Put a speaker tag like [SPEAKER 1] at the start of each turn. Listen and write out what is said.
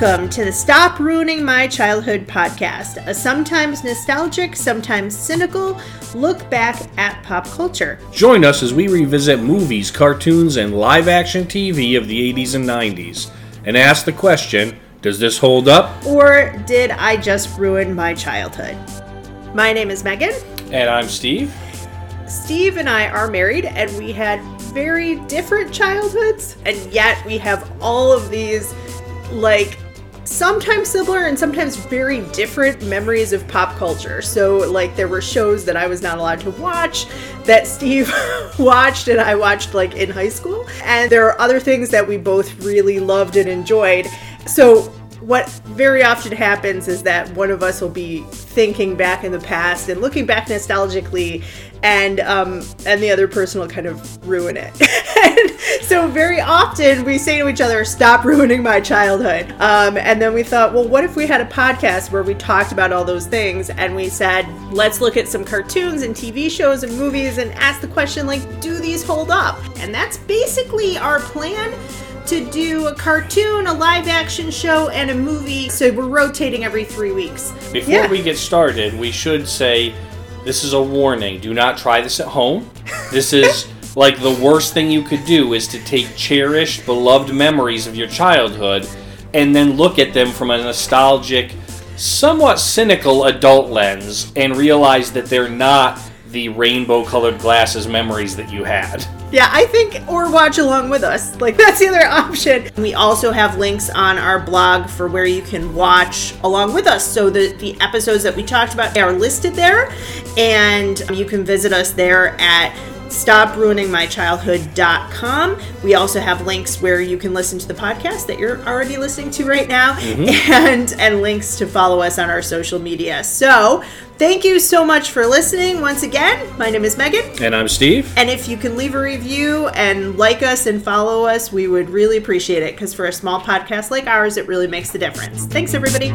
[SPEAKER 1] Welcome to the Stop Ruining My Childhood podcast, a sometimes nostalgic, sometimes cynical look back at pop culture.
[SPEAKER 2] Join us as we revisit movies, cartoons, and live action TV of the 80s and 90s and ask the question Does this hold up?
[SPEAKER 1] Or did I just ruin my childhood? My name is Megan.
[SPEAKER 2] And I'm Steve.
[SPEAKER 1] Steve and I are married, and we had very different childhoods, and yet we have all of these like sometimes similar and sometimes very different memories of pop culture. So, like, there were shows that I was not allowed to watch that Steve watched and I watched, like, in high school. And there are other things that we both really loved and enjoyed. So, what very often happens is that one of us will be thinking back in the past and looking back nostalgically and um, and the other person will kind of ruin it. so very often we say to each other, "Stop ruining my childhood." Um, and then we thought, well, what if we had a podcast where we talked about all those things and we said, let's look at some cartoons and TV shows and movies and ask the question like, do these hold up? And that's basically our plan to do a cartoon, a live action show, and a movie. So we're rotating every three weeks.
[SPEAKER 2] Before yeah. we get started, we should say this is a warning. Do not try this at home. This is like the worst thing you could do is to take cherished, beloved memories of your childhood and then look at them from a nostalgic, somewhat cynical adult lens and realize that they're not the rainbow colored glasses memories that you had.
[SPEAKER 1] Yeah, I think, or watch along with us. Like, that's the other option. We also have links on our blog for where you can watch along with us. So, the, the episodes that we talked about are listed there, and you can visit us there at stopruiningmychildhood.com. We also have links where you can listen to the podcast that you're already listening to right now mm-hmm. and and links to follow us on our social media. So, thank you so much for listening once again. My name is Megan
[SPEAKER 2] and I'm Steve.
[SPEAKER 1] And if you can leave a review and like us and follow us, we would really appreciate it cuz for a small podcast like ours it really makes the difference. Thanks everybody.